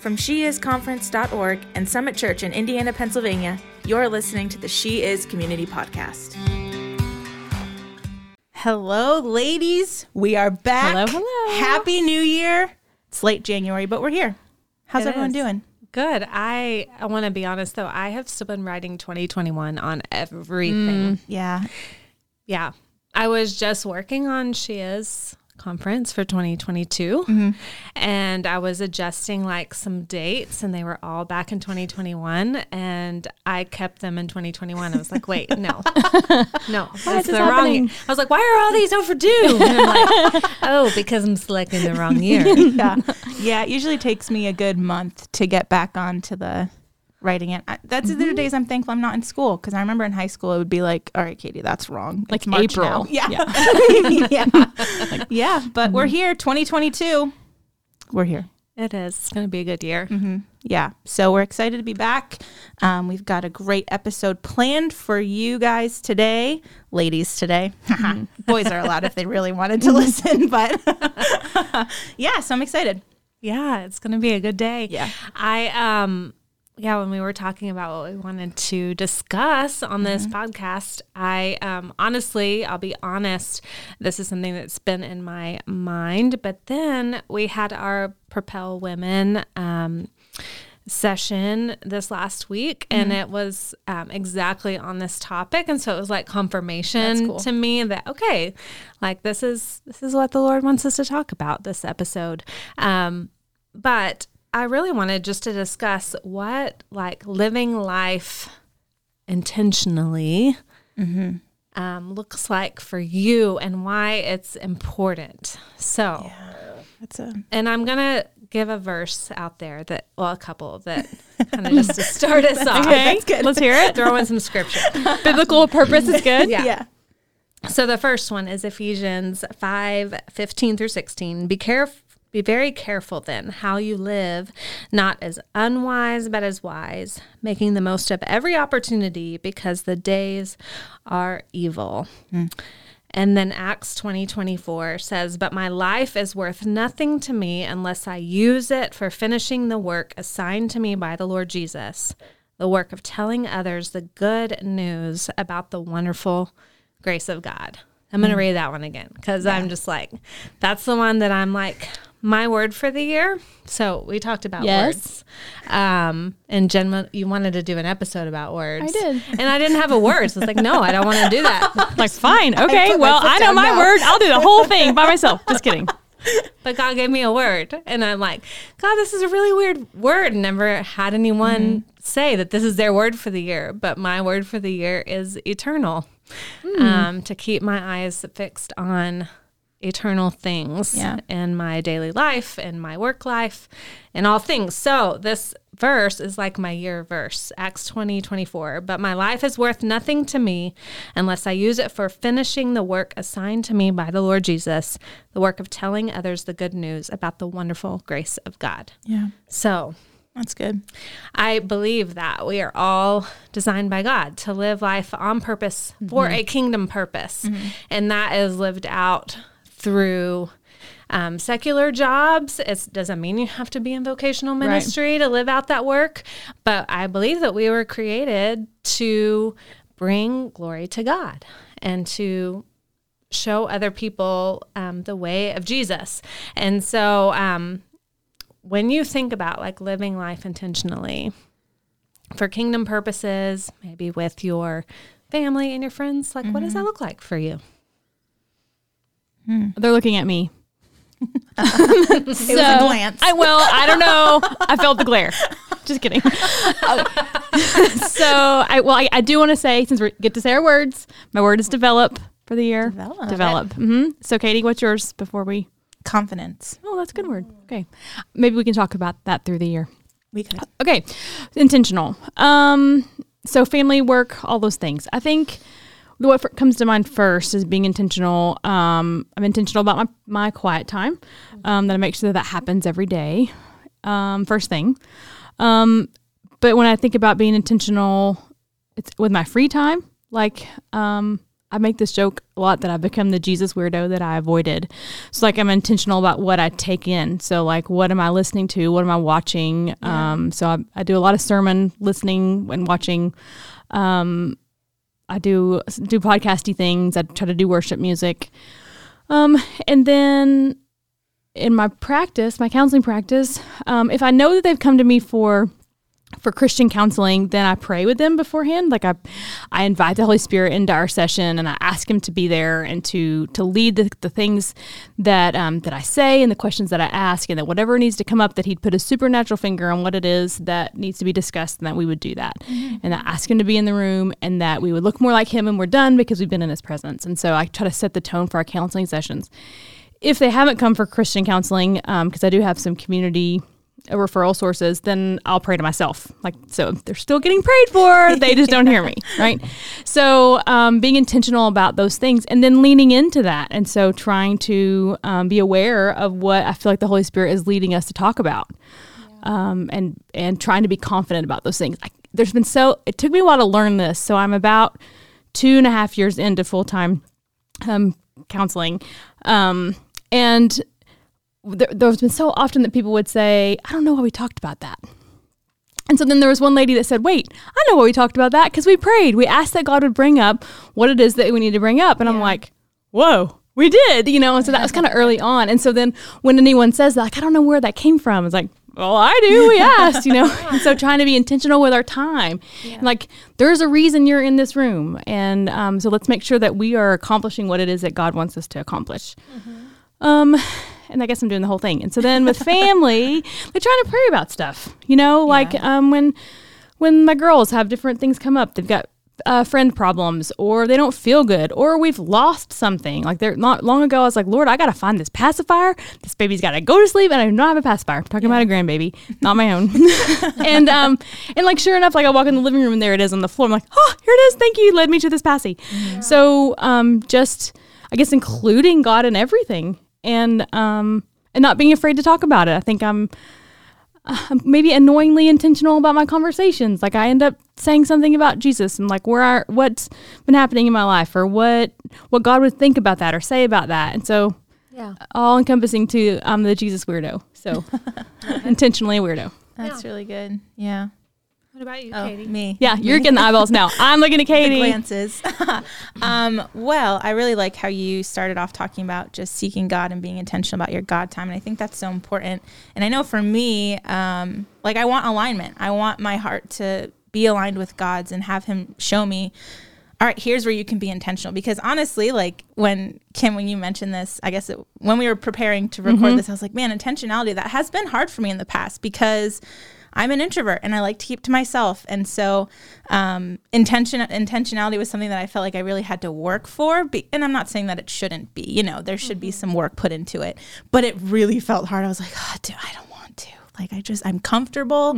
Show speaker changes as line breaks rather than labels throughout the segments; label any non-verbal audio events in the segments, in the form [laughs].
From sheisconference.org and Summit Church in Indiana, Pennsylvania, you're listening to the She Is Community Podcast.
Hello, ladies. We are back.
Hello, hello.
Happy New Year. It's late January, but we're here. How's
It
everyone
is.
doing?
Good. I, I want to be honest though. I have still been writing 2021 on everything.
Mm, yeah.
Yeah. I was just working on She Is conference for 2022 mm-hmm. and I was adjusting like some dates and they were all back in 2021 and I kept them in 2021. I was like, wait, no, [laughs] no, that's
this
the wrong.
happening?
year. I was like, why are all these overdue? And I'm like, [laughs] oh, because I'm selecting the wrong year. [laughs]
Yeah. yeah. It usually takes me a good month to get back onto the writing it. I, that's the days I'm thankful I'm not in school because I remember in high school it would be like, all right, Katie, that's wrong.
Like
March
April.
now." [laughs] Yeah.
Yeah. [laughs]
yeah. yeah. But we're here, 2022. We're here.
It is. It's going to be a good year.
Yeah. So we're excited to be back. Um, we've got a great episode planned for you guys today, ladies today. [laughs] Boys are allowed if they really wanted to listen, but yeah, so I'm excited.
Yeah, it's going to be a good day.
Yeah.
I um yeah, when we were talking about what we wanted to discuss on this podcast, I um honestly, I'll be honest, this is something that's been in my mind, but then we had our Propel Women um session this last week and it was um, exactly on this topic and so it was like confirmation to me that okay like this is this is what the lord wants us to talk about this episode. Um, but i really wanted just to discuss what like living life intentionally um, looks like for you and why it's important so
That's a
and I'm gonna give a verse out there that, well, a couple that [laughs] kind of just to start us [laughs] off.
Okay, let's hear it.
Throw in some scripture. [laughs]
Biblical purpose is good.
Yeah.
yeah.
So the first one is Ephesians 5 15 through 16. Be careful. Be very careful then how you live, not as unwise, but as wise, making the most of every opportunity because the days are evil. And then Acts 20 24 says, But my life is worth nothing to me unless I use it for finishing the work assigned to me by the Lord Jesus, the work of telling others the good news about the wonderful grace of God. I'm going to mm. read that one again because I'm just like, that's the one that I'm like, my word for the year. So we talked about
Yes.
words. Um, and Jen, you wanted to do an episode about words.
I did.
And I didn't have a word. So it's like, no, I don't want to do that. [laughs]
Like, fine. Okay.
my
Well, I know my
now.
word. I'll do the whole thing by [laughs] myself. Just kidding.
But God gave me a word. And I'm like, God, this is a really weird word. Never had anyone say that this is their word for the year. But my word for the year is eternal. Um, to keep my eyes fixed on eternal things
Yeah.
in my daily life and my work life and all things. So this verse is like my year verse, Acts 20, 24. But my life is worth nothing to me unless I use it for finishing the work assigned to me by the Lord Jesus, the work of telling others the good news about the wonderful grace of God.
Yeah.
So
That's good.
I believe that we are all designed by God to live life on purpose for mm-hmm. a kingdom purpose. Mm-hmm. And that is lived out through um, secular jobs. It doesn't mean you have to be in vocational ministry to live out that work. But I believe that we were created to bring glory to God and to show other people um, the way of Jesus. And so, um, when you think about like living life intentionally for kingdom purposes, maybe with your family and your friends, like what does that look like for you?
They're looking at me. so,
It was a glance.
I well, I don't know. I felt the glare. [laughs] Just kidding. Oh. [laughs] so I well, I, I do want to say since we get to say our words, my word is develop for the year.
Develop.
Develop. Mm-hmm. So Katie, what's yours before we?
Confidence.
Oh, that's a good word. Okay, maybe we can talk about that through the year.
We could.
Okay, intentional. Um, so family, work, all those things. I think what comes to mind first is being intentional. Um, I'm intentional about my my quiet time. Um, that I make sure that that happens every day. Um, first thing. Um, but when I think about being intentional, it's with my free time. Like, um, I make this joke a lot that I've become the Jesus weirdo that I avoided. So like I'm intentional about what I take in. So like what am I listening to? What am I watching? Um, so I, I do a lot of sermon listening and watching. Um, I do do podcasty things. I try to do worship music. Um, and then in my practice, my counseling practice, um, if I know that they've come to me for for Christian counseling, then I pray with them beforehand. Like I, I invite the Holy Spirit into our session, and I ask Him to be there and to to lead the, the things that um, that I say and the questions that I ask, and that whatever needs to come up, that He'd put a supernatural finger on what it is that needs to be discussed, and that we would do that, and I ask Him to be in the room, and that we would look more like Him, and we're done because we've been in His presence. And so I try to set the tone for our counseling sessions. If they haven't come for Christian counseling, because I do have some community referral sources, then I'll pray to myself. Like, so they're still getting prayed for, they just don't hear me, [laughs] right? So, um, being intentional about those things and then leaning into that. And so, trying to um, be aware of what I feel like the Holy Spirit is leading us to talk about. Um, and and trying to be confident about those things. I, there's been so it took me a while to learn this. So I'm about two and a half years into full time um, counseling, um, and there, there's been so often that people would say, I don't know why we talked about that. And so then there was one lady that said, Wait, I know why we talked about that because we prayed. We asked that God would bring up what it is that we need to bring up. And I'm like, Whoa, we did, you know? And so that was kind of early on. And so then when anyone says that, like, I don't know where that came from, it's like, well, I do. We [laughs] asked, you know. And so trying to be intentional with our time, like there's a reason you're in this room, and um, so let's make sure that we are accomplishing what it is that God wants us to accomplish. Um, and I guess I'm doing the whole thing. And so then with family, they're trying to pray about stuff, you know, like um, when when my girls have different things come up, they've got uh, friend problems, or they don't feel good, or we've lost something. Like they're not long ago, I was like, Lord, I gotta find this pacifier. This baby's gotta go to sleep, and I do not have a pacifier. I'm talking about a grandbaby, not my own. [laughs] and um, and like sure enough, like I walk in the living room and there it is on the floor. I'm like, oh, here it is. Thank you. You led me to this passy. So um, just I guess including God in everything, and um, and not being afraid to talk about it. I think I'm uh, maybe annoyingly intentional about my conversations. Like I end up saying something about Jesus and like where I, what's been happening in my life or what what God would think about that or say about that. And so
Yeah.
all encompassing to I'm the Jesus weirdo. So [laughs] intentionally a weirdo.
That's really good. Yeah.
What about you,
Oh,
Katie?
me.
Yeah, you're getting the eyeballs now. I'm looking at [laughs]
the
Katie.
glances. [laughs] um, well, I really like how you started off talking about just seeking God and being intentional about your God time, and I think that's so important. And I know for me, um, like I want alignment. I want my heart to be aligned with God's and have Him show me. All right, here's where you can be intentional. Because honestly, like when Kim, when you mentioned this, I guess it, when we were preparing to record this, I was like, man, intentionality that has been hard for me in the past because I'm an introvert and I like to keep to myself. And so, um, intention intentionality was something that I felt like I really had to work for. Be, and I'm not saying that it shouldn't be. You know, there should be some work put into it. But it really felt hard. I was like, oh, dude, I don't want to. Like, I just I'm comfortable.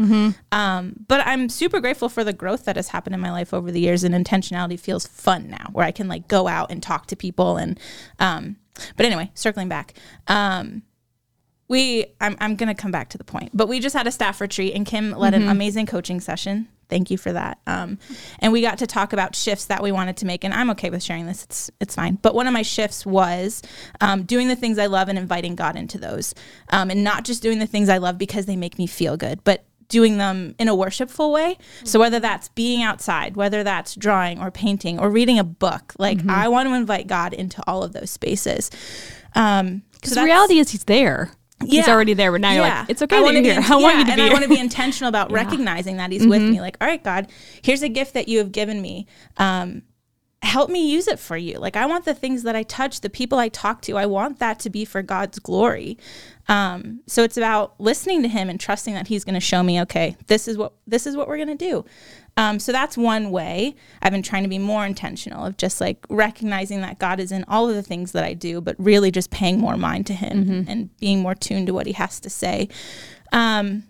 Um, but I'm super grateful for the growth that has happened in my life over the years. And intentionality feels fun now, where I can like go out and talk to people. And um, but anyway, circling back. Um, we I'm, I'm gonna come back to the point but we just had a staff retreat and kim led an amazing coaching session. Thank you for that. Um, and we got to talk about shifts that we wanted to make and i'm okay with sharing this. It's it's fine. But one of my shifts was um, doing the things i love and inviting god into those. Um, and not just doing the things i love because they make me feel good but doing them in a worshipful way. So whether that's being outside, whether that's drawing or painting or reading a book, like I want to invite God into all of those spaces. Um,
Because the reality is he's there. He's already there, but now you're like, it's okay
I
that
wanna
you're
be
here.
int- [laughs]
I want
yeah,
you to
and
be
I want to be intentional about recognizing that He's with me. Like, all right, God, here's a gift that you have given me. Um, help me use it for you. Like, I want the things that I touch, the people I talk to, I want that to be for God's glory. Um, so it's about listening to Him and trusting that He's going to show me, okay, this is what this is what we're going to do. Um, so that's one way I've been trying to be more intentional of just like recognizing that God is in all of the things that I do, but really just paying more mind to Him and being more tuned to what He has to say. Um,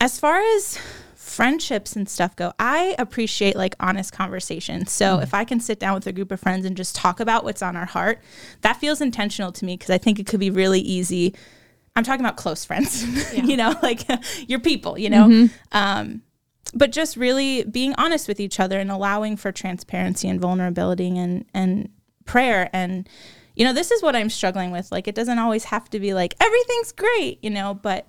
as far as friendships and stuff go, I appreciate like honest conversations. So if I can sit down with a group of friends and just talk about what's on our heart, that feels intentional to me because I think it could be really easy. I'm talking about close friends, [laughs] you know, [laughs] like your people, you know. Um, but just really being honest with each other and allowing for transparency and vulnerability and and prayer and you know this is what i'm struggling with like it doesn't always have to be like everything's great you know but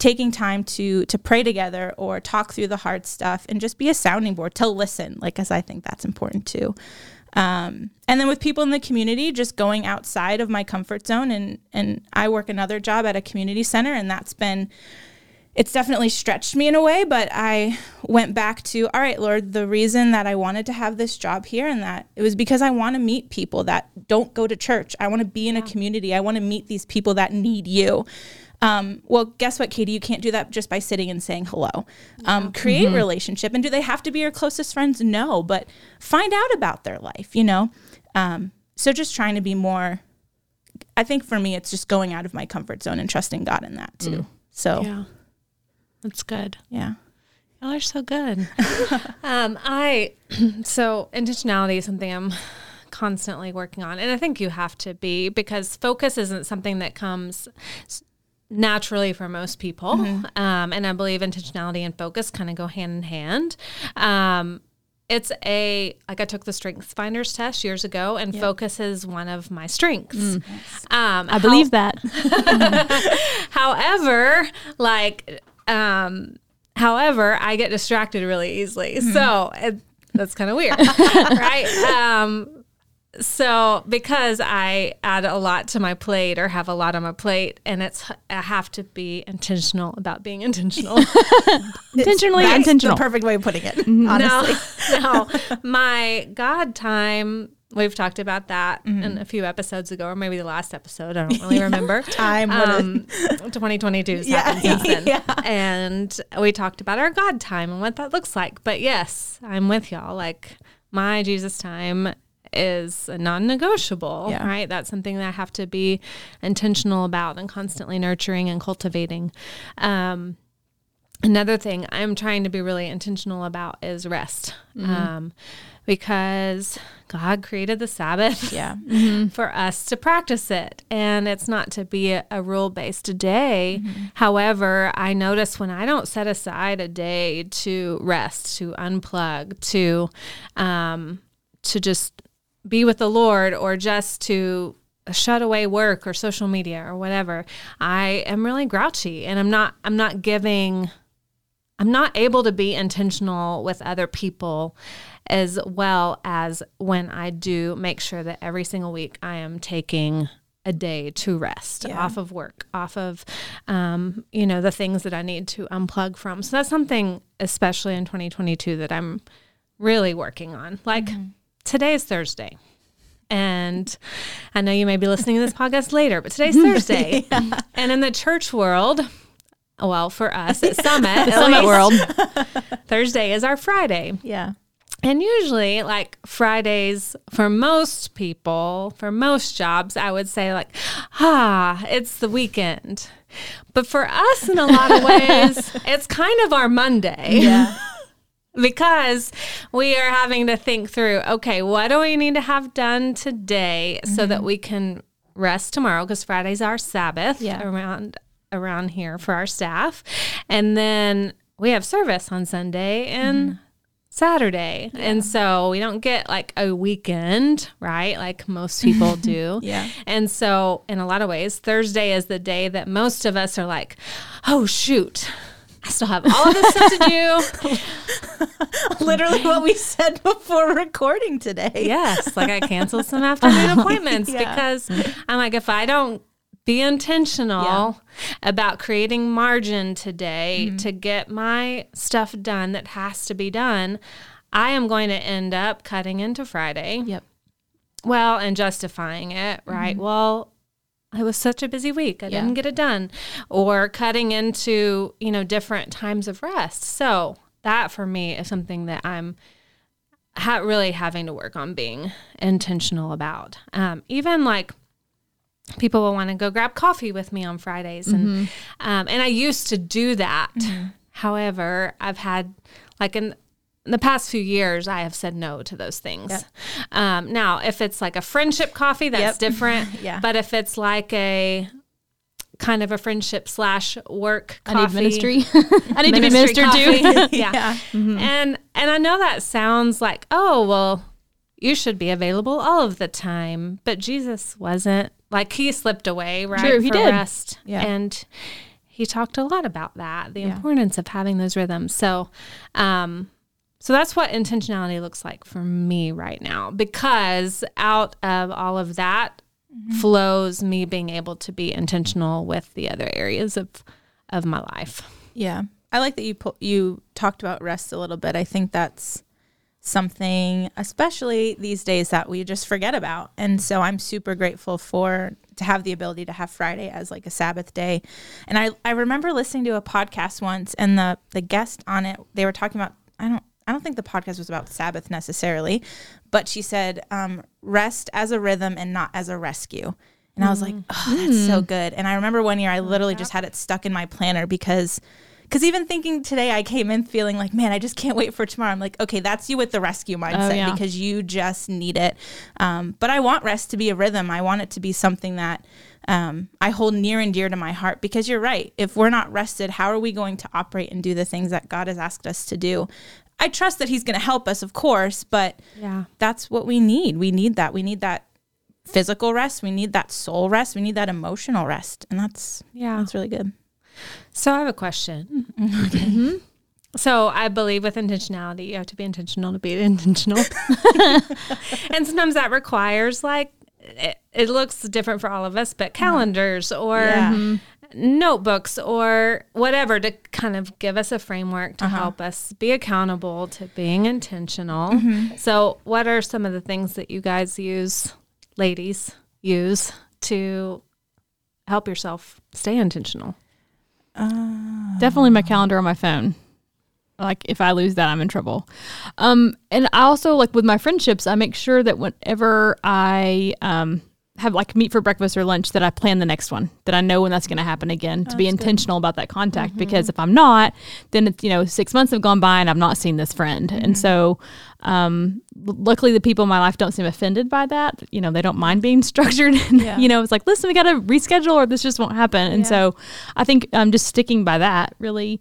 taking time to to pray together or talk through the hard stuff and just be a sounding board to listen like as i think that's important too um, and then with people in the community just going outside of my comfort zone and and i work another job at a community center and that's been it's definitely stretched me in a way, but I went back to, all right, Lord, the reason that I wanted to have this job here and that it was because I want to meet people that don't go to church. I want to be in a community. I want to meet these people that need you. Um, well, guess what, Katie? You can't do that just by sitting and saying hello. Um, create mm-hmm. relationship. And do they have to be your closest friends? No, but find out about their life, you know? Um, so just trying to be more, I think for me, it's just going out of my comfort zone and trusting God in that too. Mm. So,
yeah. That's good.
Yeah.
Y'all are so good. [laughs] um, I [clears throat] so intentionality is something I'm constantly working on, and I think you have to be because focus isn't something that comes naturally for most people. Mm-hmm. Um, and I believe intentionality and focus kind of go hand in hand. Um, it's a like I took the Strengths Finders test years ago, and yep. focus is one of my strengths. Mm.
Um, I how, believe that. [laughs]
however, like um, however, I get distracted really easily. Mm-hmm. So it, that's kind of weird, [laughs] right? Um, so because I add a lot to my plate or have a lot on my plate, and it's I have to be intentional about being intentional. [laughs]
Intentionally That's intentional.
The perfect way of putting it. [laughs] Honestly,
no, [laughs] no. My God time We've talked about that mm-hmm. in a few episodes ago, or maybe the last episode. I don't really remember.
Time, um,
2022 has yeah. happened since then. yeah. And we talked about our God time and what that looks like. But yes, I'm with y'all. Like my Jesus time is non-negotiable, yeah. right? That's something that I have to be intentional about and constantly nurturing and cultivating. Um, another thing I'm trying to be really intentional about is rest. Mm-hmm. Um, because God created the Sabbath
yeah. [laughs]
mm-hmm. for us to practice it. And it's not to be a, a rule based day. Mm-hmm. However, I notice when I don't set aside a day to rest, to unplug, to um, to just be with the Lord or just to shut away work or social media or whatever, I am really grouchy and I'm not I'm not giving I'm not able to be intentional with other people as well as when I do make sure that every single week I am taking a day to rest yeah. off of work, off of, um, you know, the things that I need to unplug from. So that's something, especially in 2022, that I'm really working on. Like mm-hmm. Today is Thursday. And I know you may be listening to this podcast later, but today's [laughs] Thursday. yeah. And in the church world, well, for us at [laughs] Summit,
Summit World, [laughs]
Thursday is our Friday.
Yeah.
And usually, like Fridays, for most people, for most jobs, I would say, like, ah, it's the weekend. But for us, in a lot of ways, it's kind of our Monday.
Yeah.
Because we are having to think through okay, what do we need to have done today mm-hmm. so that mm-hmm. we can rest tomorrow? Because Friday's our Sabbath yeah. around around here for our staff. And then we have service on Sunday and mm-hmm. Saturday. Yeah. And so we don't get like a weekend, right? Like most people [laughs] do.
yeah.
And so, in a lot of ways, Thursday is the day that most of us are like, oh, shoot. I still have all of this stuff to
do. [laughs] Literally what we said before recording today.
Yes. Like I canceled some afternoon [laughs] appointments yeah. because I'm like, if I don't be intentional yeah. about creating margin today mm-hmm. to get my stuff done that has to be done. I am going to end up cutting into Friday.
Yep.
Well, and justifying it, right? Mm-hmm. Well, it was such a busy week. I yeah. didn't get it done. Or cutting into, you know, different times of rest. So, that for me is something that I'm ha- really having to work on being intentional about. Um, even like people will want to go grab coffee with me on Fridays, and mm-hmm. um, and I used to do that. Mm-hmm. However, I've had like in the past few years, I have said no to those things. Yep. Um, now, if it's like a friendship coffee, that's yep. [laughs] different.
yeah.
But if it's like a kind of a friendship slash work
coffee, I need ministry. [laughs] I need to be ministered
to. [laughs] yeah. yeah. Mm-hmm. And and I know that sounds like oh well you should be available all of the time. But Jesus wasn't. Like he slipped away, right?
True, he
for
did.
rest.
Yeah.
And he talked a lot about that, the
Yeah.
importance of having those rhythms. So, um, so that's what intentionality looks like for me right now because out of all of that mm-hmm. flows me being able to be intentional with the other areas of of my life.
Yeah. I like that you you talked about rest a little bit. I think that's something especially these days that we just forget about. And so I'm super grateful for to have the ability to have Friday as like a Sabbath day. And I I remember listening to a podcast once and the the guest on it they were talking about I don't I don't think the podcast was about Sabbath necessarily, but she said um, rest as a rhythm and not as a rescue. And I was like, oh, that's so good. And I remember one year I literally just had it stuck in my planner because because even thinking today, I came in feeling like, man, I just can't wait for tomorrow. I'm like, okay, that's you with the rescue mindset
yeah.
because you just need it. Um, but I want rest to be a rhythm. I want it to be something that um, I hold near and dear to my heart because you're right. If we're not rested, how are we going to operate and do the things that God has asked us to do? I trust that He's going to help us, of course, but
Yeah.
that's what we need. We need that. We need that physical rest. We need that soul rest. We need that emotional rest. And that's
Yeah.
that's really good.
So I have a question. [laughs] Mm-hmm. So I believe with intentionality, you have to be intentional to be [laughs] intentional. [laughs] and sometimes that requires like it, it looks different for all of us, but calendars or
Yeah.
Notebooks or whatever to kind of give us a framework to help us be accountable to being intentional. So what are some of the things that you guys use, ladies, use to help yourself stay intentional?
Definitely my calendar on my phone. Like if I lose that, I'm in trouble. Um, and I also like with my friendships, I make sure that whenever I um have like meet for breakfast or lunch, that I plan the next one. That I know when that's going to happen again. To be intentional about that contact, mm-hmm. because if I'm not, then it's you know six months have gone by and I've not seen this friend, and mm-hmm. so um, luckily the people in my life don't seem offended by that. You know, they don't mind being [laughs] structured. and you know, it's like, listen, we got to reschedule or this just won't happen. And so I think um, just sticking by that really.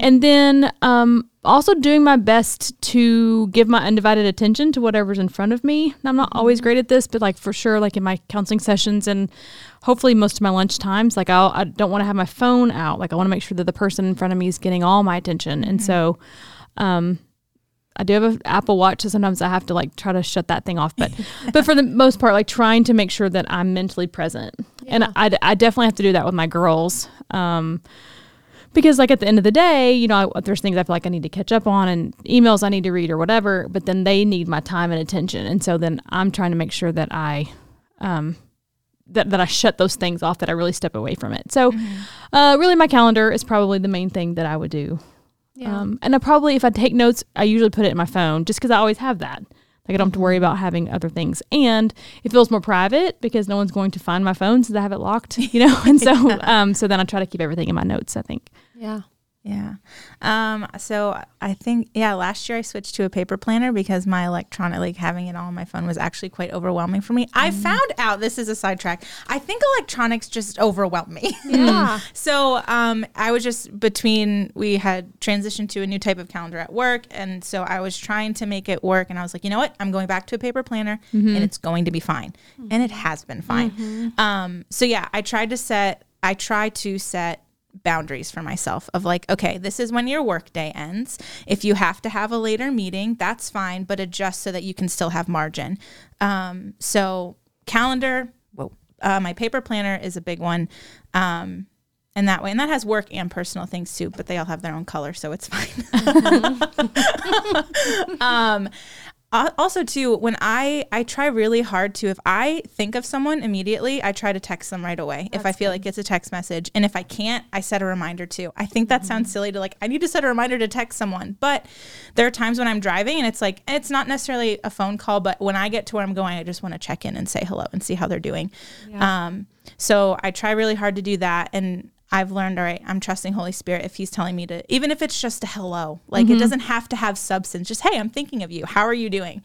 And then um, also doing my best to give my undivided attention to whatever's in front of me. And I'm not always great at this, but like for sure, like in my counseling sessions and hopefully most of my lunch times, like I'll, I don't want to have my phone out. Like I want to make sure that the person in front of me is getting all my attention. And so, um, I do have an Apple Watch, so sometimes I have to like try to shut that thing off. But [laughs] but for the most part, like trying to make sure that I'm mentally present, and I, I definitely have to do that with my girls, um, because like at the end of the day, you know, I, there's things I feel like I need to catch up on and emails I need to read or whatever. But then they need my time and attention, and so then I'm trying to make sure that I, um, that that I shut those things off, that I really step away from it. So, uh, really, my calendar is probably the main thing that I would do. Um, and I probably, if I take notes, I usually put it in my phone just because I always have that. Like I don't have to worry about having other things, and it feels more private because no one's going to find my phone since I have it locked, [laughs] you know. And so, [laughs] um, so then I try to keep everything in my notes. I think.
Yeah.
Yeah. Um, so I think, yeah, last year I switched to a paper planner because my electronic, like having it all on my phone was actually quite overwhelming for me. I found out, this is a sidetrack, I think electronics just overwhelm me. [laughs]
Yeah. [laughs]
so um, I was just between, we had transitioned to a new type of calendar at work. And so I was trying to make it work. And I was like, you know what? I'm going back to a paper planner and it's going to be fine. And it has been fine. Um, so yeah, I tried to set, I try to set boundaries for myself of like okay this is when your work day ends. If you have to have a later meeting that's fine but adjust so that you can still have margin. Um, so calendar whoa, uh, my paper planner is a big one um, and that way. And that has work and personal things too but they all have their own color so it's fine. [laughs] [laughs] Um, al- also too when i i try really hard to if i think of someone immediately i try to text them right away if i feel like it's a text message. And if i can't i set a reminder too. I think that sounds silly to like i need to set a reminder to text someone. But there are times when i'm driving and it's like it's not necessarily a phone call but when i get to where i'm going i just want to check in and say hello and see how they're doing. Um so i try really hard to do that. And I've learned, all right, I'm trusting Holy Spirit if He's telling me to, even if it's just a hello, like it doesn't have to have substance, just, hey, I'm thinking of you. How are you doing?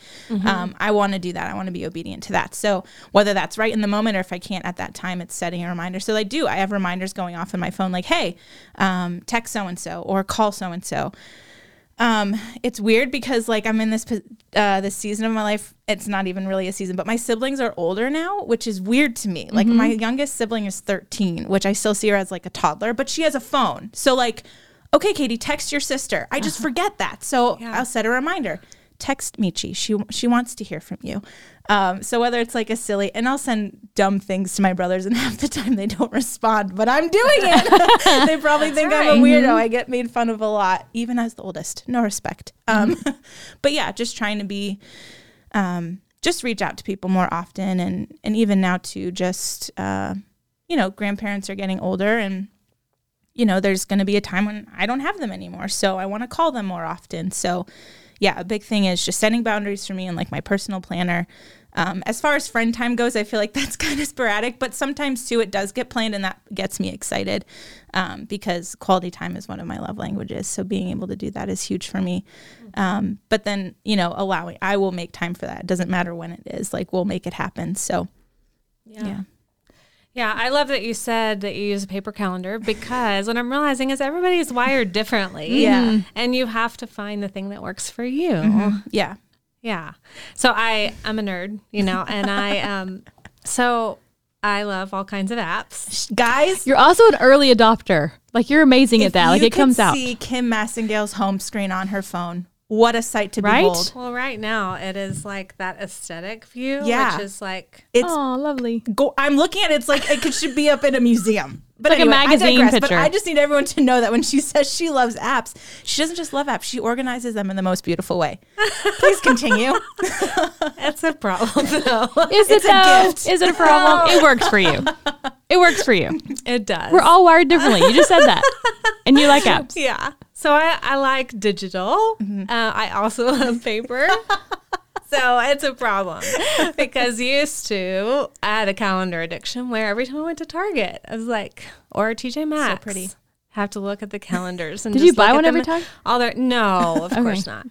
Um, I want to do that. I want to be obedient to that. So whether that's right in the moment or if I can't at that time, it's setting a reminder. So I do. I have reminders going off in my phone, like, hey, um, text so and so or call so and so. Um, it's weird because like I'm in this uh, this season of my life. It's not even really a season, but my siblings are older now, which is weird to me. Like my youngest sibling is 13, which I still see her as like a toddler, but she has a phone. So like, okay, Katie, text your sister. I just forget that, so I'll set a reminder. Text Michi. She she wants to hear from you. Um, so whether it's like a silly, and I'll send dumb things to my brothers, and [laughs] half the time they don't respond, but I'm doing it. [laughs] they probably think I'm a weirdo. I get made fun of a lot, even as the oldest. No respect. Um, [laughs] but yeah, just trying to be, um, just reach out to people more often, and and even now too, just uh, you know, grandparents are getting older, and you know, there's going to be a time when I don't have them anymore, so I want to call them more often. So yeah, a big thing is just setting boundaries for me and like my personal planner. Um, as far as friend time goes, I feel like [laughs] that's kind of sporadic, but sometimes too it does get planned, and that gets me excited um, because quality time is one of my love languages. So being able to do that is huge for me. Um, but then you know, allowing I will make time for that. It doesn't matter when it is. Like we'll make it happen. So yeah.
Yeah, I love that you said that you use a paper calendar because what I'm realizing is everybody's wired differently.
Yeah.
And you have to find the thing that works for you.
yeah,
Yeah. So I I'm a nerd, you know, and I [laughs] um so I love all kinds of apps.
guys.
You're also an early adopter. Like you're amazing at that. Like it comes
could
out.
See Kim Massengale's home screen on her phone. What a sight to
Right?
behold!
Well, right now it is like that aesthetic view,
Yeah.
which is like
It's
Oh, lovely.
go. I'm looking at it. It's like it could, should be up in a museum. But
like a
anyway, I
magazine
digress,
picture.
But I just need everyone to know that when she [laughs] says she loves apps, she doesn't just love apps. She organizes them in the most beautiful way. Please continue. [laughs]
that's a problem [laughs] though.
Is it
It's a gift.
Is it a problem? It works for you. It works for you.
it does.
We're all wired differently. You just said that. And you like apps.
Yeah. So I, I like digital. Uh, I also [laughs] love paper. so it's a problem [laughs] because used to I had a calendar addiction where every time I went to Target, I was like, or TJ Maxx,
pretty.
have to look at the calendars. And
Did
just
you buy one every time?
All their no, of [laughs] course not.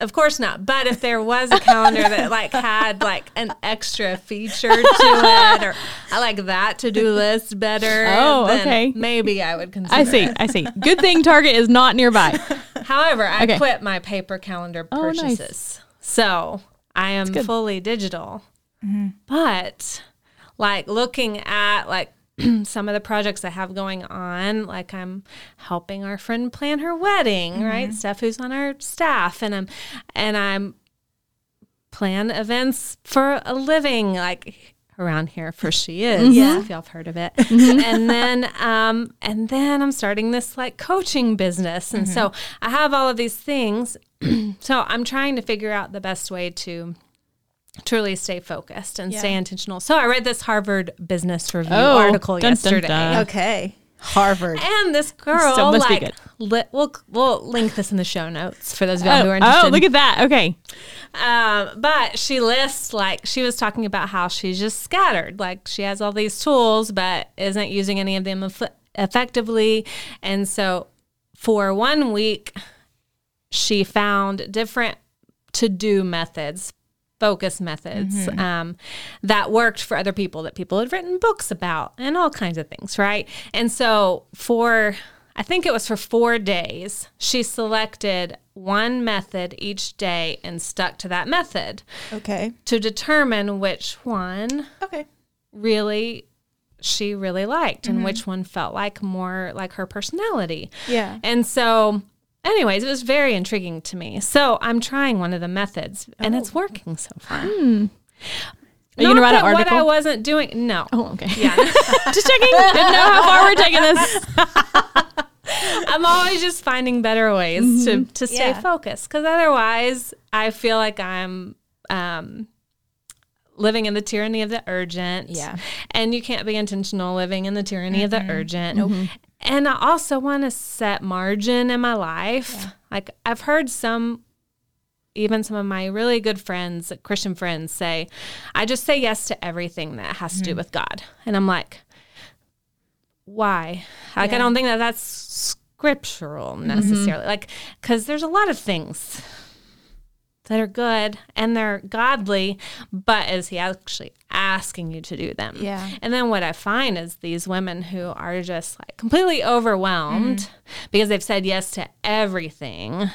Of course not. But if there was a calendar that like had like an extra feature to it, or I like that to do list better.
Oh,
then
okay.
Maybe I would consider.
I see.
it.
I see. Good thing Target is not nearby. [laughs]
However, I
Okay.
quit my paper calendar
Oh, nice.
purchases. So I am fully digital. Mm-hmm. But like looking at like [clears throat] some of the projects I have going on, like I'm helping our friend plan her wedding, right? Mm-hmm. Steph who's on our staff and I'm and I'm plan events for a living, like around here for she is. Mm-hmm.
Yeah.
If y'all have heard of it. Mm-hmm. [laughs] and then um and then I'm starting this like coaching business. And so I have all of these things. [clears throat] so I'm trying to figure out the best way to truly stay focused and stay intentional. So I read this Harvard Business Review
Oh,
article
dun, dun,
yesterday.
dun.
okay, Harvard.
And this girl,
So must be
like,
good.
li- we'll we'll link this in the show notes for those of y'all who are
Oh,
interested.
oh, look at that. Okay.
Um, but she lists like she was talking about how she's just scattered. Like she has all these tools, but isn't using any of them eff- effectively. And so for one week, she found different to do methods. Focus methods um, that worked for other people that people had written books about and all kinds of things, right? And so for I think it was for four days. She selected one method each day and stuck to that method
Okay,
to determine which one
okay.
really she really liked and which one felt like more like her personality.
Yeah.
And so, anyways, it was very intriguing to me. So I'm trying one of the methods and it's oh. working so far. Hmm.
Are you
Not
to write an
that What I wasn't doing, no.
Oh, okay.
Yeah. [laughs]
Just checking. Didn't know how far we're taking this. [laughs]
I'm always just finding better ways to, mm-hmm. to stay
Yeah.
focused because otherwise I feel like I'm um, living in the tyranny of the urgent.
Yeah.
And you can't be intentional living in the tyranny of the mm-hmm. urgent. Mm-hmm. And I also want to set margin in my life. Like I've heard some even some of my really good friends, Christian friends, say, I just say yes to everything that has to do mm-hmm. with God. And I'm like, why? Like, I don't think that that's scriptural mm-hmm. necessarily. Like, because there's a lot of things that are good and they're godly, but is he actually asking you to do them?
Yeah.
And then what I find is these women who are just like completely overwhelmed because they've said yes to everything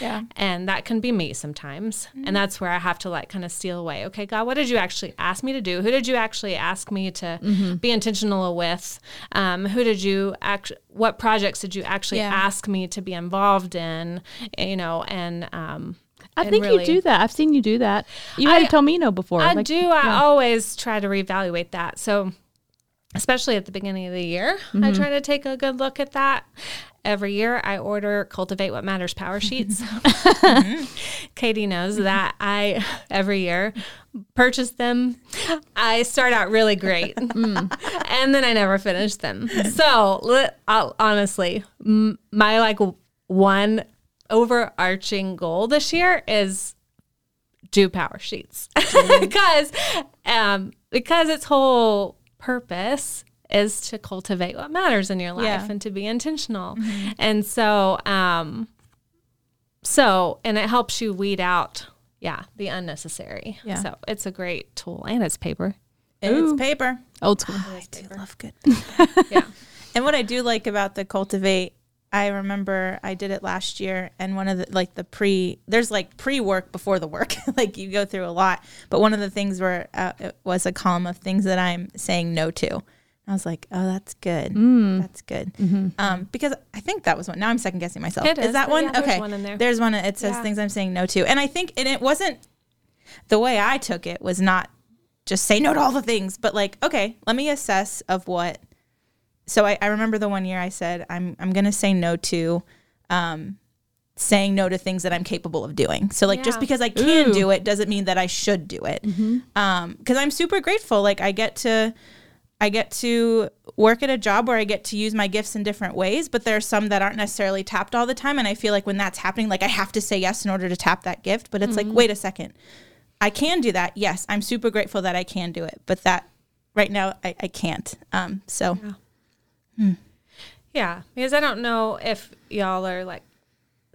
Yeah.
And that can be me sometimes. And that's where I have to like kind of steal away. Okay, God, what did you actually ask me to do? Who did you actually ask me to be intentional with? Um, who did you act? What projects did you actually
Yeah.
ask me to be involved in? You know, and um,
I think
really-
you do that. I've seen you do that. You had
I-
to tell me no before.
I
Like,
do. I always try to reevaluate that. So, especially at the beginning of the year,
Mm-hmm.
I try to take a good look at that. Every year, I order Cultivate What Matters power sheets. [laughs] [laughs] Katie knows that I every year purchase them. I start out really great, [laughs] and then I never finish them. So, I'll- honestly, my like one overarching goal this year is do power sheets [laughs] because um because its whole purpose is to cultivate what matters in your life
Yeah.
and to be intentional and so um so and it helps you weed out yeah the unnecessary
Yeah.
so it's a great tool and it's paper
It's paper.
old school.
I do love good. [laughs]
yeah
And what I do like about the cultivate, I remember I did it last year, and one of the like the pre there's like pre work before the work, [laughs] like you go through a lot. But one of the things where uh, it was a column of things that I'm saying no to. I was like, oh, that's good. That's good. Um, because I think that was one. Now I'm second guessing myself.
It is,
that one?
yeah, there's
okay.
one in there.
There's one. It says
Yeah.
things I'm saying no to, and I think, and it wasn't the way I took it was not just say no to all the things, but like, okay, let me assess of what so I, I remember the one year I said I'm I'm gonna say no to um saying no to things that I'm capable of doing. So like just because I can
Ooh.
do it doesn't mean that I should do it. Um because I'm super grateful. Like I get to I get to work at a job where I get to use my gifts in different ways, but there are some that aren't necessarily tapped all the time. And I feel like when that's happening, like I have to say yes in order to tap that gift. But it's like, wait a second. I can do that. Yes, I'm super grateful that I can do it. But that right now I, I can't. Um so
Yeah, Hmm. because I don't know if y'all are like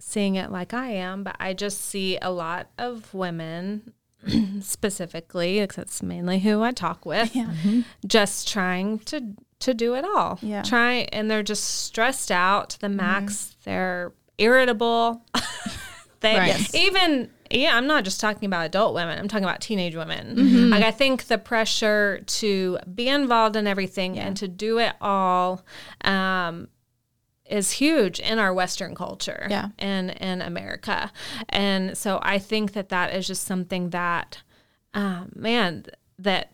seeing it like I am, but I just see a lot of women [clears throat] specifically, because it's mainly who I talk with, mm-hmm. just trying to to do it all.
Yeah.
Try and they're just stressed out to the max. Mm-hmm. They're irritable. [laughs] they
Right. Yes.
even yeah, I'm not just talking about adult women. I'm talking about teenage women. Like I think the pressure to be involved in everything and to do it all um, is huge in our Western culture
Yeah.
and in America. And so I think that that is just something that, uh, man, that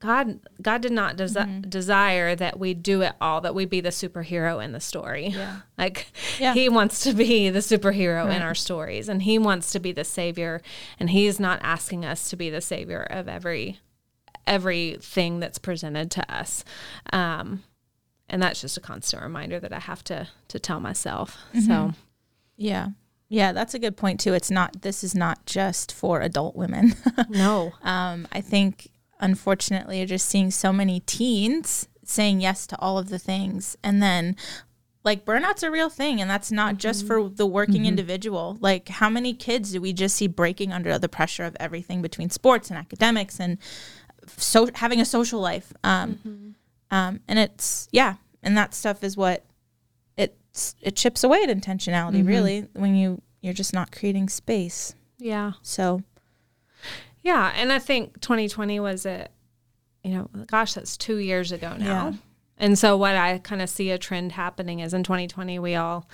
God God did not desi-
Mm-hmm.
desire that we do it all, that we be the superhero in the story.
Yeah. [laughs]
Like
Yeah.
he wants to be the superhero in our stories and he wants to be the savior and he's not asking us to be the savior of every everything that's presented to us. Um, and that's just a constant reminder that I have to to tell myself. So
Yeah. Yeah, that's a good point too. It's not this is not just for adult women. [laughs]
no,
um, I think unfortunately you're just seeing so many teens saying yes to all of the things and then like burnout's a real thing and that's not just for the working individual. Like how many kids do we just see breaking under the pressure of everything between sports and academics and so having a social life. Um, um, and it's yeah, and that stuff is what it's it chips away at intentionality really when you you're just not creating space.
yeah,
So
yeah, and I think 2020 was a, you know, gosh, that's two years ago now.
Yeah.
And so what I kind of see a trend happening is in 2020 we all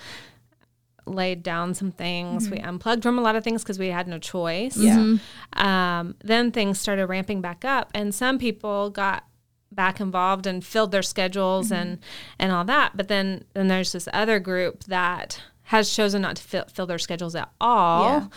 laid down some things. We mm-hmm. unplugged from a lot of things because we had no choice.
Yeah. Mm-hmm.
Um, then things started ramping back up, and some people got back involved and filled their schedules mm-hmm. and and all that. But then then there's this other group that has chosen not to fill, fill their schedules at all.
Yeah.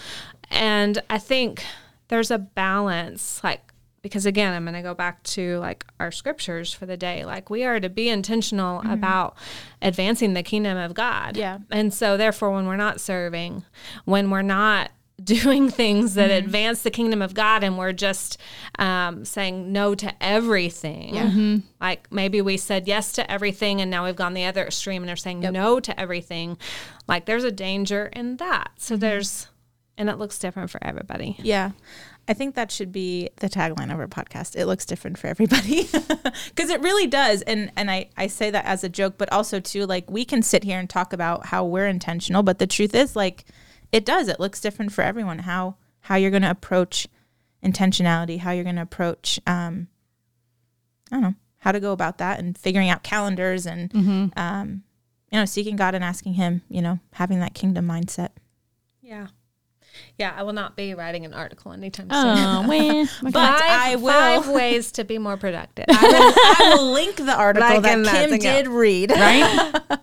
And I think there's a balance, like because again, I'm going to go back to like our scriptures for the day. Like we are to be intentional mm-hmm. about advancing the kingdom of God.
Yeah.
And so therefore when we're not serving, when we're not [laughs] doing things that mm-hmm. advance the kingdom of God and we're just um, saying no to everything. yeah. Mm-hmm. Like maybe we said yes to everything and now we've gone the other extreme and they're saying no to everything. Like there's a danger in that. So there's, and it looks different for everybody.
Yeah. I think that should be the tagline of our podcast. It looks different for everybody. [laughs] Cuz it really does. And and I I say that as a joke, but also too like we can sit here and talk about how we're intentional, but the truth is like it does. It looks different for everyone. How how you're going to approach intentionality, how you're going to approach, um, I don't know, how to go about that, and figuring out calendars and
Mm-hmm.
um, you know, seeking God and asking Him. You know, having that kingdom mindset.
Yeah. Yeah, I will not be writing an article anytime soon. [laughs] [laughs]
Oh, man.
But
Five-
I will.
Five ways to be more productive.
I will, I will link the article
Like
that Kim
thing, yeah.
did read.
right? [laughs]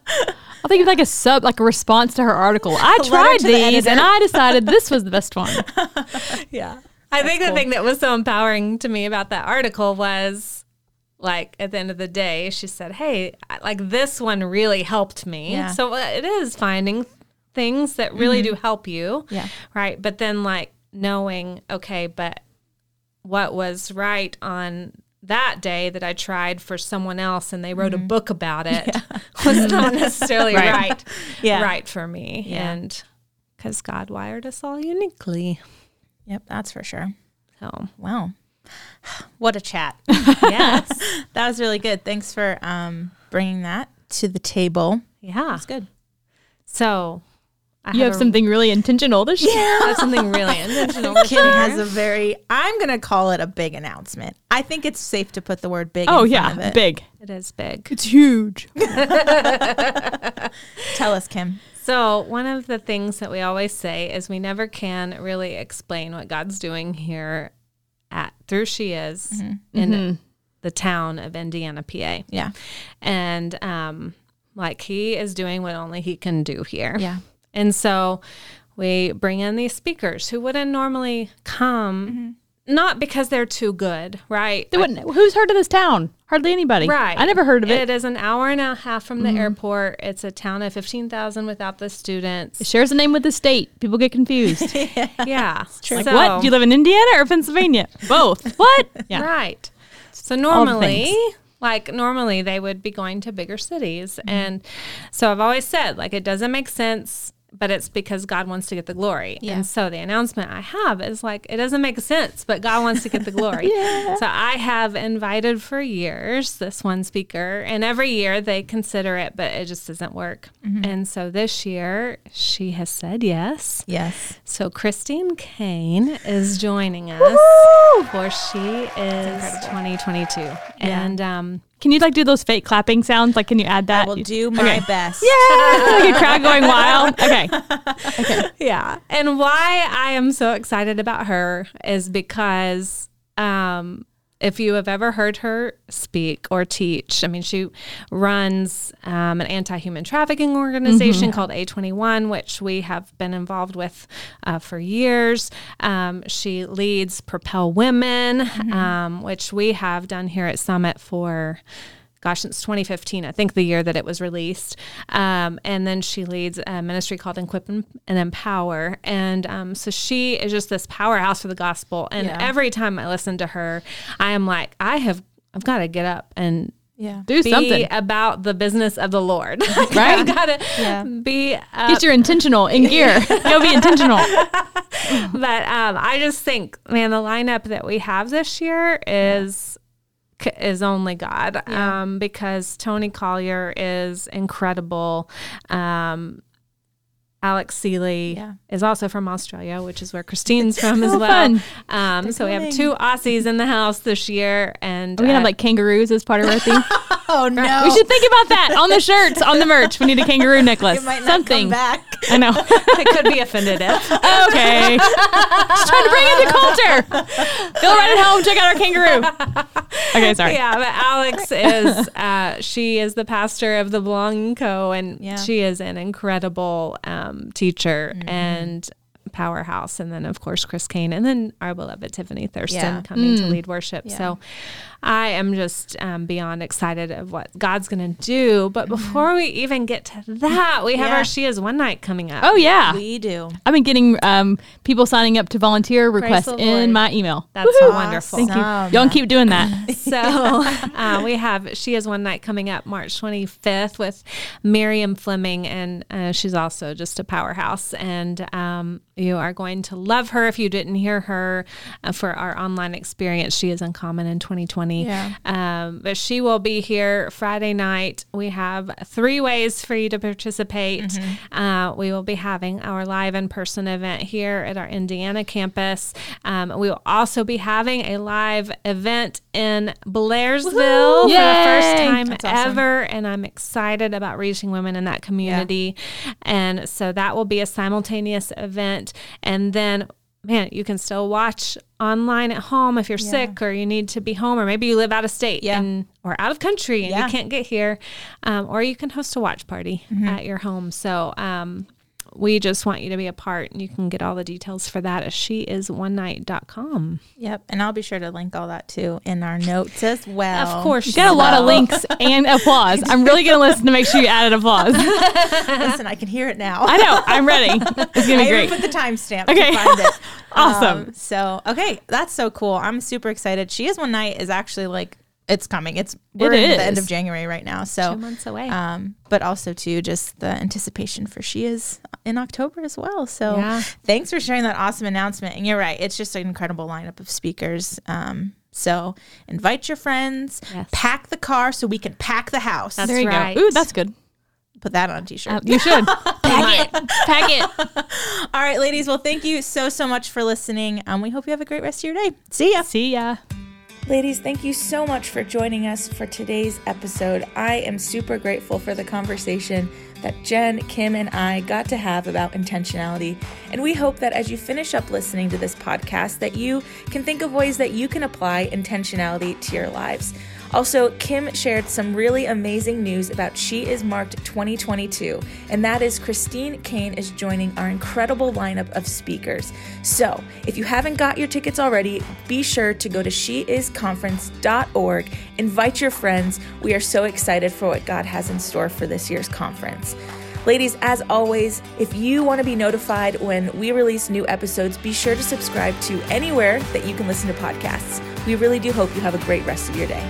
I think of like a sub, like a response to her article. I tried
to the
these and. I decided this was the best one.
yeah. I think the thing that was so empowering to me about that article was like at the end of the day, she said, Hey, like this one really helped me.
Yeah.
So uh, it is finding things that really do help you.
Yeah.
Right. But then like knowing, okay, but what was right on that day that I tried for someone else and they wrote a book about it [laughs] [laughs] was not necessarily [laughs]
Right.
right.
Yeah.
Right for me.
Yeah.
And because God wired us all uniquely.
Yep, that's for sure.
So
Wow. [sighs] What a chat.
yes.
that was really good. Thanks for um, bringing that to the table.
Yeah.
That's good.
So I
You have
a-
something really intentional this year.
I [laughs] have something really intentional.
Kim
share.
has a very, I'm going to call it a big announcement. I think it's safe to put the word big
Oh,
in front of
yeah.
it.
Big.
It is big.
It's huge. [laughs] [laughs]
Tell us, Kim.
So one of the things that we always say is we never can really explain what God's doing here at through she is in the town of Indiana, PA.
Yeah.
And um like he is doing what only he can do here.
Yeah.
And so we bring in these speakers who wouldn't normally come, not because they're too good, right?
They wouldn't- Who's heard of this town? Hardly anybody.
Right.
I never heard of it.
It is an hour and a half from the airport. It's a town of 15,000 without the students.
It shares a name with the state. People get confused. [laughs]
yeah.
like, what? Do you live in Indiana or Pennsylvania? [laughs] Both. what? Yeah.
Right. So normally, like normally they would be going to bigger cities.
Mm-hmm.
And so I've always said like it doesn't make sense, but it's because God wants to get the glory.
Yeah.
And so the announcement I have is like it doesn't make sense, but God wants to get the glory. [laughs] So I have invited for years this one speaker and every year they consider it, but it just doesn't work.
Mm-hmm.
And so this year she has said yes.
Yes.
So Christine Caine is joining us for She Is 2022, and um,
Can you like do those fake clapping sounds? Like, can you add that?
I will do my
Okay.
best. [laughs]
Yeah, like a crowd going wild. [laughs] Okay. okay.
yeah. And why I am so excited about her is because um, if you have ever heard her speak or teach, I mean, she runs um, an anti human trafficking organization called A21, which we have been involved with uh, for years. Um, she leads Propel Women, um, which we have done here at Summit for gosh, since 2015, I think the year that it was released. Um, and then she leads a ministry called Equip and and Empower. And um, so she is just this powerhouse for the gospel. And
Yeah.
every time I listen to her, I am like, I have, I've got to get up and
Yeah.
Do
be
something.
about the business of the Lord. [laughs]
Right.
I've got to
Yeah.
be up
Get your intentional in gear. [laughs] Go be intentional.
but um, I just think, man, the lineup that we have this year is is only God. Um, because Toni Collier is incredible. Um, Alex Seeley
Yeah.
is also from Australia, which is where Christine's from as well. Um, so we have two Aussies in the house this year, and
we're we gonna have
uh,
like kangaroos as part of our theme? [laughs]
Oh no.
We should think about that on the shirts, on the merch. We need a kangaroo [laughs] necklace.
Might not
Something.
back.
I know. [laughs]
it could be offended if.
okay. Just trying to bring in the culture. Go right at home. Check out our kangaroo. Okay, sorry.
yeah, but Alex is uh, she is the pastor of the Belonging Co. and
Yeah.
she is an incredible um, Um, teacher mm-hmm. and powerhouse. And then of course Chris Caine and then our beloved Tiffany Thurston
Yeah.
coming to mm. lead worship.
Yeah.
So I am just um, beyond excited of what God's going to do. But before we even get to that, we have
Yeah.
our She Is One Night coming up.
Oh yeah.
We do.
I've been getting um, people signing up to volunteer requests
the
in
Lord.
my email.
That's wonderful.
Thank you.
Awesome.
Y'all keep doing that. [laughs]
So [laughs] uh, we have She Has One Night coming up March 25th with Miriam Fleming, and uh, she's also just a powerhouse. And um, You are going to love her if you didn't hear her uh, for our online experience. She is uncommon in 2020.
Yeah.
Um, but she will be here Friday night. We have three ways for you to participate. Uh, we will be having our live in person event here at our Indiana campus. Um, we will also be having a live event in Blairsville for the first time
That's awesome.
ever. And I'm excited about reaching women in that community. And so that will be a simultaneous event. And then, man, you can still watch online at home if you're sick or you need to be home, or maybe you live out of state
Yeah.
and or out of country and
Yeah.
you can't get here. Um, or you can host a watch party
Mm-hmm.
at your home. So, um, we just want you to be a part and you can get all the details for that at sheisonenight.com.
Yep. And I'll be sure to link all that too in our notes as [laughs] well.
Of course,
You got a lot of links and [laughs] applause. I'm really going to listen to make sure you added applause. [laughs]
Listen, I can hear it now.
I know. I'm ready. It's going to
I
be
even
great.
put the timestamp
Okay.
to find it.
Awesome.
Um, so okay, that's so cool. I'm super excited. She is one night is actually like it's coming. It's we're
It
in the end of January right now. So
Two months away.
um, but also too just the anticipation for she is in October as well. So
Yeah.
thanks for sharing that awesome announcement. And you're right, it's just an incredible lineup of speakers. Um, so invite your friends,
Yes.
pack the car so we can pack the house.
That's
there you
right.
go. Ooh, that's good.
Put that on a t-shirt.
Uh, you should. [laughs] Pack it. Pack it.
All right, ladies. Well, thank you so so much for listening. Um, we hope you have a great rest of your day. See ya.
See ya.
Ladies, thank you so much for joining us for today's episode. I am super grateful for the conversation that Jen, Kim, and I got to have about intentionality. And we hope that as you finish up listening to this podcast, that you can think of ways that you can apply intentionality to your lives. Also, Kim shared some really amazing news about She Is Marked 2022, and that is Christine Caine is joining our incredible lineup of speakers. So, if you haven't got your tickets already, be sure to go to sheisconference.org, invite your friends. We are so excited for what God has in store for this year's conference. Ladies, as always, if you want to be notified when we release new episodes, be sure to subscribe to anywhere that you can listen to podcasts. We really do hope you have a great rest of your day.